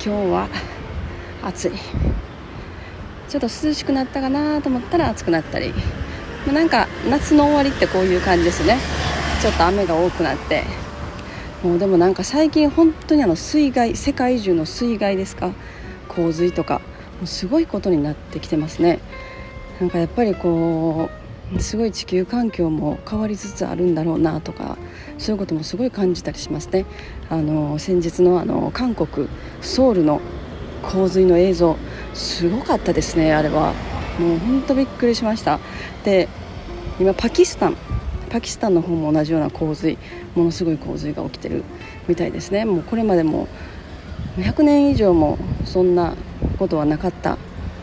今日は暑い。ちょっと涼しくなったかなと思ったら暑くなったり、なんか夏の終わりってこういう感じですね。ちょっと雨が多くなって。もうでもなんか最近本当にあの水害世界中の水害ですか？洪水とか。もうすごいことになってきてますね。なんかやっぱりこうすごい地球環境も変わりつつあるんだろうなとか。そういうこともすごい感じたりしますね。あの先日のあの韓国ソウルの洪水の映像すごかったですねあれは。もう本当びっくりしました。で今パキスタンパキスタンの方も同じような洪水ものすごい洪水が起きてるみたいですね。もうこれまでも100年以上もそんなことはなかった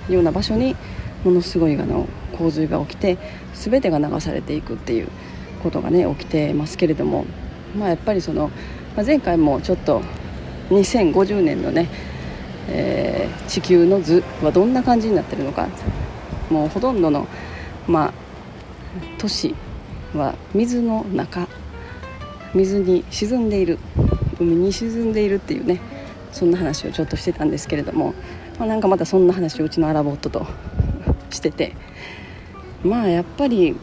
ような場所にものすごいあの洪水が起きて全てが流されていくっていうことがね起きてますけれども、まあ、やっぱりその、まあ、前回もちょっと2050年のね、えー、地球の図はどんな感じになってるのかもうほとんどの、まあ、都市は水の中水に沈んでいる海に沈んでいるっていうねそんな話をちょっとしてたんですけれども、まあ、なんかまたそんな話をうちのアラボットとしててまあやっぱり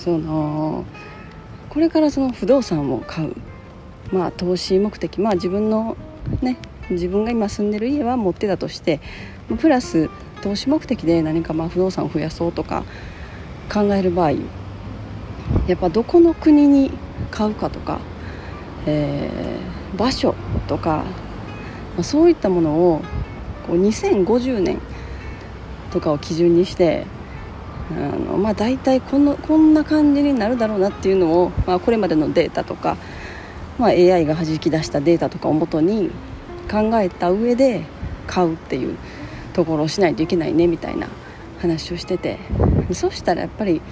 そのこれからその不動産を買う。まあ投資目的。まあ自分のね自分が今住んでる家は持ってたとしてプラス投資目的で何かまあ不動産を増やそうとか考える場合やっぱどこの国に買うかとか、えー、場所とか、まあ、そういったものをこう2050年とかを基準にしてあの、まあ、大体このこんな感じになるだろうなっていうのを、まあ、これまでのデータとか、まあ、AI がはじき出したデータとかをもとに考えた上で買うっていうところをしないといけないねみたいな話をしててそしたらやっぱり、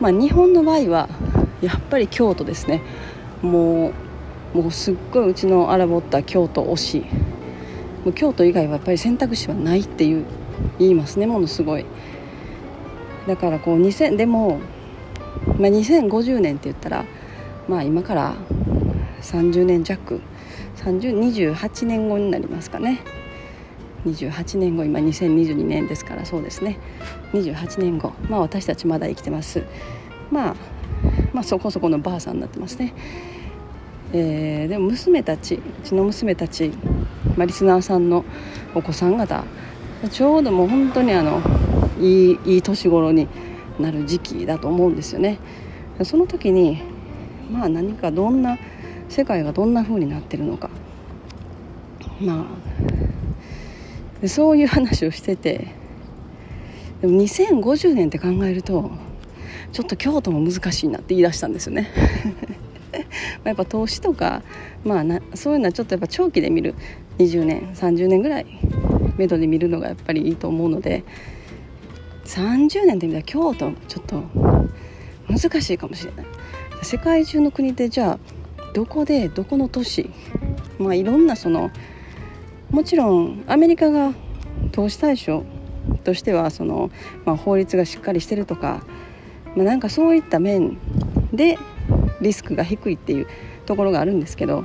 まあ、日本の場合はやっぱり京都ですね。もうもうすっごいうちのアラボッタ京都推し。もう京都以外はやっぱり選択肢はないっていう言いますねものすごい。だからこう2000でも、まあ、2050年って言ったらまあ今から30年弱3028年後になりますかね。28年後今2022年ですからそうですね。28年後まあ私たちまだ生きてます。まあまあそこそこのばあさんになってますね。えー、でも娘たちうちの娘たち、まあ、リスナーさんのお子さん方ちょうどもう本当にあのいいいい年頃になる時期だと思うんですよね。その時にまあ何かどんな世界がどんな風になってるのか。まあそういう話をしててでも2050年って考えるとちょっと京都も難しいなって言い出したんですよね。やっぱ投資とか、まあな、そういうのはちょっとやっぱ長期で見る。20年30年ぐらい目処で見るのがやっぱりいいと思うので30年で見たら京都ちょっと難しいかもしれない。世界中の国でじゃあどこでどこの都市まあいろんなそのもちろんアメリカが投資対象としてはその、まあ、法律がしっかりしてるとか、まあ、なんかそういった面でリスクが低いっていうところがあるんですけど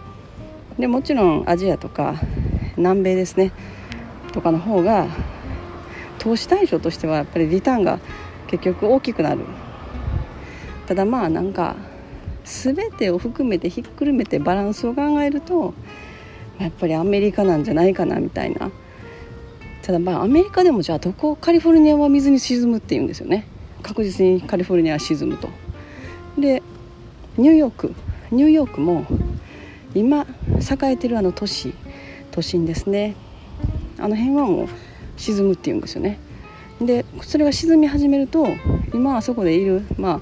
でもちろんアジアとか南米ですね。とかの方が投資対象としてはやっぱりリターンが結局大きくなる。ただまあなんか全てを含めてひっくるめてバランスを考えるとやっぱりアメリカなんじゃないかなみたいな。ただまあアメリカでもじゃあどこカリフォルニアは水に沈むっていうんですよね。確実にカリフォルニアは沈むと。でニューヨーク。ニューヨークも今栄えてるあの都市都心ですね。あの辺はもう沈むっていうんですよね。でそれが沈み始めると今あそこでいるまあ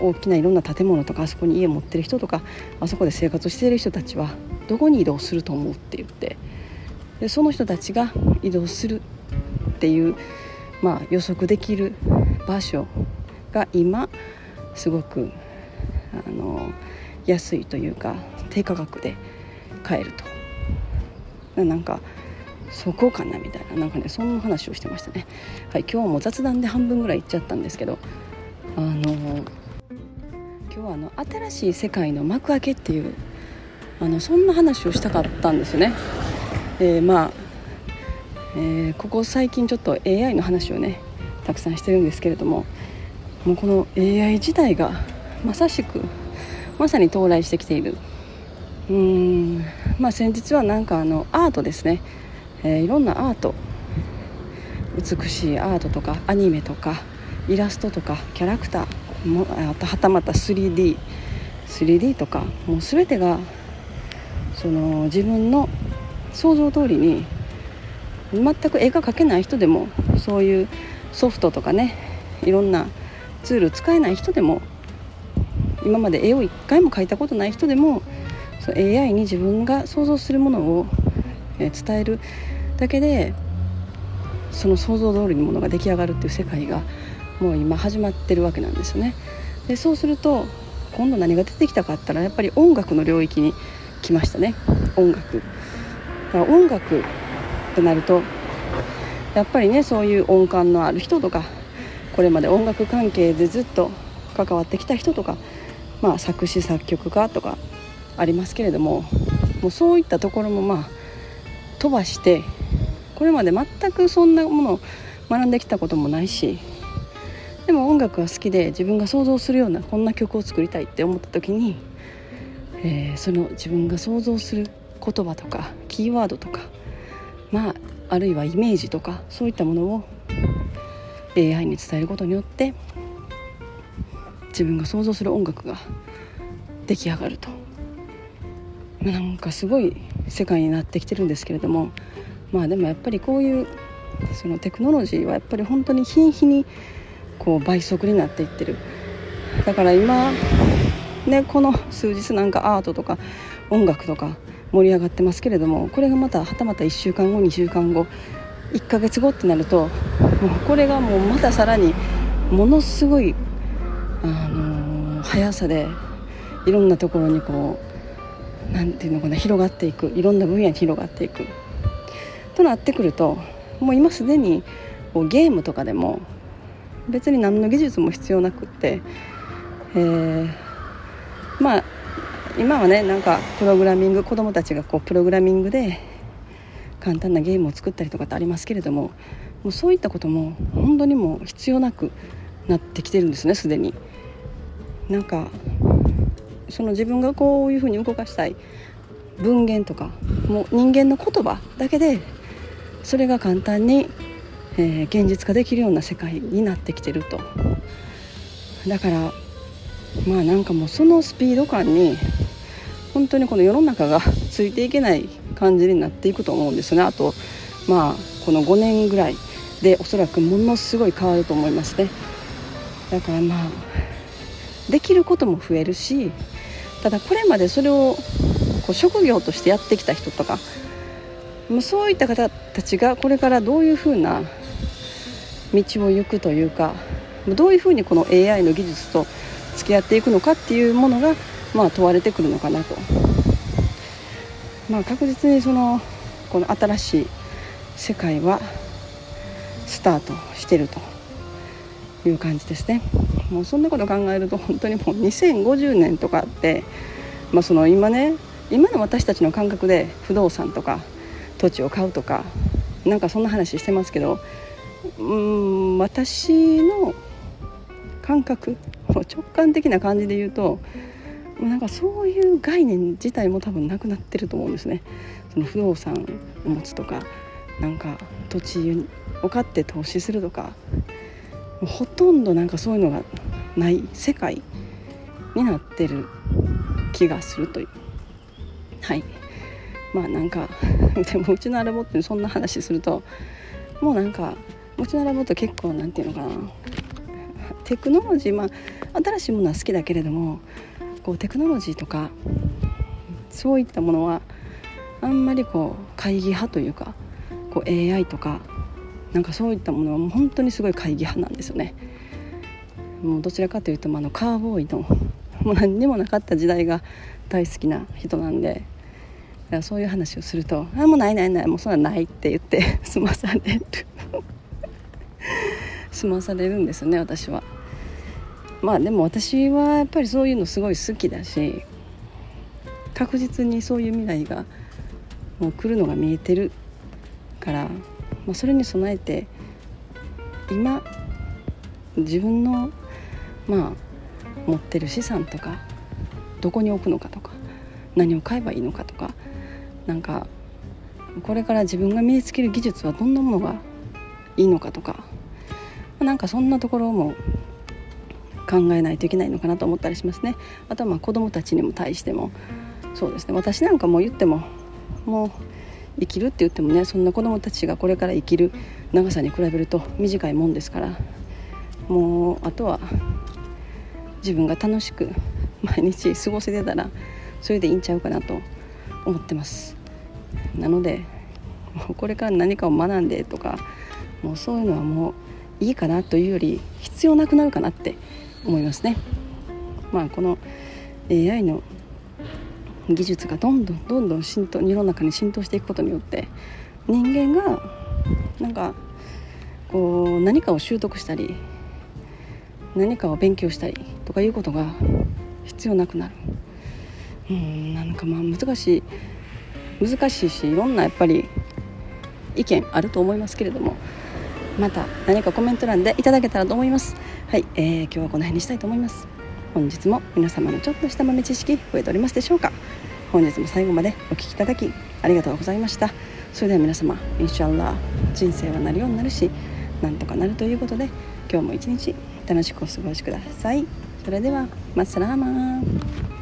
大きないろんな建物とかあそこに家持ってる人とかあそこで生活している人たちはどこに移動すると思うって言ってでその人たちが移動するっていう、まあ、予測できる場所が今すごくあの安いというか低価格で買えると。なんかそこかなみたいななんかねそんな話をしてましたね。はい今日も雑談で半分ぐらい行っちゃったんですけどあの今日はあの新しい世界の幕開けっていうあのそんな話をしたかったんですよね、えー、まあ、えー、ここ最近ちょっと AI の話をねたくさんしてるんですけれどももうこの AI 自体がまさしくまさに到来してきている。うーんまあ先日はなんかあのアートですね、えー、いろんなアート。美しいアートとかアニメとかイラストとかキャラクターもあとはたまた 3D3D とかもう全てがその自分の想像通りに全く絵が描けない人でもそういうソフトとかねいろんなツール使えない人でも今まで絵を一回も描いたことない人でもその AI に自分が想像するものを伝えるだけでその想像通りにものが出来上がるっていう世界がもう今始まってるわけなんですよね。でそうすると今度何が出てきたかったらやっぱり音楽の領域に来ましたね音楽。だから音楽となるとやっぱりねそういう音感のある人とかこれまで音楽関係でずっと関わってきた人とか、まあ、作詞作曲家とかありますけれどももうそういったところもまあ飛ばしてこれまで全くそんなものを学んできたこともないしでも音楽は好きで自分が想像するようなこんな曲を作りたいって思った時に、えー、その自分が想像する言葉とかキーワードとかまああるいはイメージとかそういったものを AI に伝えることによって自分が想像する音楽が出来上がると。なんかすごい世界になってきてるんですけれどもまあでもやっぱりこういうそのテクノロジーはやっぱり本当に日に日にこう倍速になっていってる。だから今ねこの数日なんかアートとか音楽とか盛り上がってますけれどもこれがまたはたまた1週間後2週間後1ヶ月後ってなるともうこれがもうまたさらにものすごい、あのー、速さでいろんなところにこう何て言うのかな広がっていくいろんな分野に広がっていく。となってくるともう今すでにこうゲームとかでも別に何の技術も必要なくって、えー、まあ今はねなんかプログラミング子どもたちがこうプログラミングで簡単なゲームを作ったりとかってありますけれどももうそういったことも本当にもう必要なくなってきてるんですねすでに。なんかその自分がこういうふうに動かしたい文言とかもう人間の言葉だけでそれが簡単に、えー、現実化できるような世界になってきてると。だからまあなんかもうそのスピード感に本当にこの世の中がついていけない感じになっていくと思うんですね。あとまあこの5年ぐらいでおそらくものすごい変わると思いますね。だからまあできることも増えるしただこれまでそれをこう職業としてやってきた人とかもうそういった方たちがこれからどういうふうな道を行くというかどういうふうにこの AI の技術と付き合っていくのかっていうものが、まあ、問われてくるのかなとまあ、確実にそのこの新しい世界はスタートしてるという感じですね。もうそんなこと考えると本当にもう2050年とかって、まあ、その今ね今の私たちの感覚で不動産とか土地を買うとかなんかそんな話してますけどうん私の感覚直感的な感じで言うとなんかそういう概念自体も多分なくなってると思うんですね。その不動産を持つとかなんか土地を買って投資するとかほとんどなんかそういうのがない世界になってる気がするというはいまあなんか でもうちのアラボってそんな話するともうなんかうちのアラボット結構なんていうのかな。テクノロジーまあ新しいものは好きだけれどもこうテクノロジーとかそういったものはあんまりこう会議派というかこう AI とかなんかそういったものはもう本当にすごい会議派なんですよね。もうどちらかというと、まあ、のカーボーイのもう何にもなかった時代が大好きな人なんでそういう話をすると「あもうないないないもうそんなない」って言って 済まされる。済まされるんですよね私は。まあでも私はやっぱりそういうのすごい好きだし確実にそういう未来がもう来るのが見えてるから、まあ、それに備えて今自分のまあ持ってる資産とかどこに置くのかとか何を買えばいいのかとかなんかこれから自分が身につける技術はどんなものがいいのかとかなんかそんなところも考えないといけないのかなと思ったりしますね。あとはまあ子どもたちにも対してもそうですね。私なんかも言ってももう生きるって言ってもねそんな子どもたちがこれから生きる長さに比べると短いもんですからもうあとは自分が楽しく毎日過ごせてたらそれでいいんちゃうかなと思ってます。なので これから何かを学んでとかもうそういうのはもういいかなというより必要なくなるかなって思いますね。まあこの AI の技術がどんどんどんどん浸透世の中に浸透していくことによって人間がなんかこう何かを習得したり何かを勉強したりとかいうことが必要なくなる。うんなんかまあ難しい難しいしいろんなやっぱり意見あると思いますけれどもまた何かコメント欄でいただけたらと思います。はい、えー、今日はこの辺にしたいと思います。本日も皆様のちょっとした豆知識増えておりますでしょうか。本日も最後までお聴きいただきありがとうございました。それでは皆様インシャアラ人生はなるようになるしなんとかなるということで今日も一日楽しくお過ごしください。それではマッサラーマン。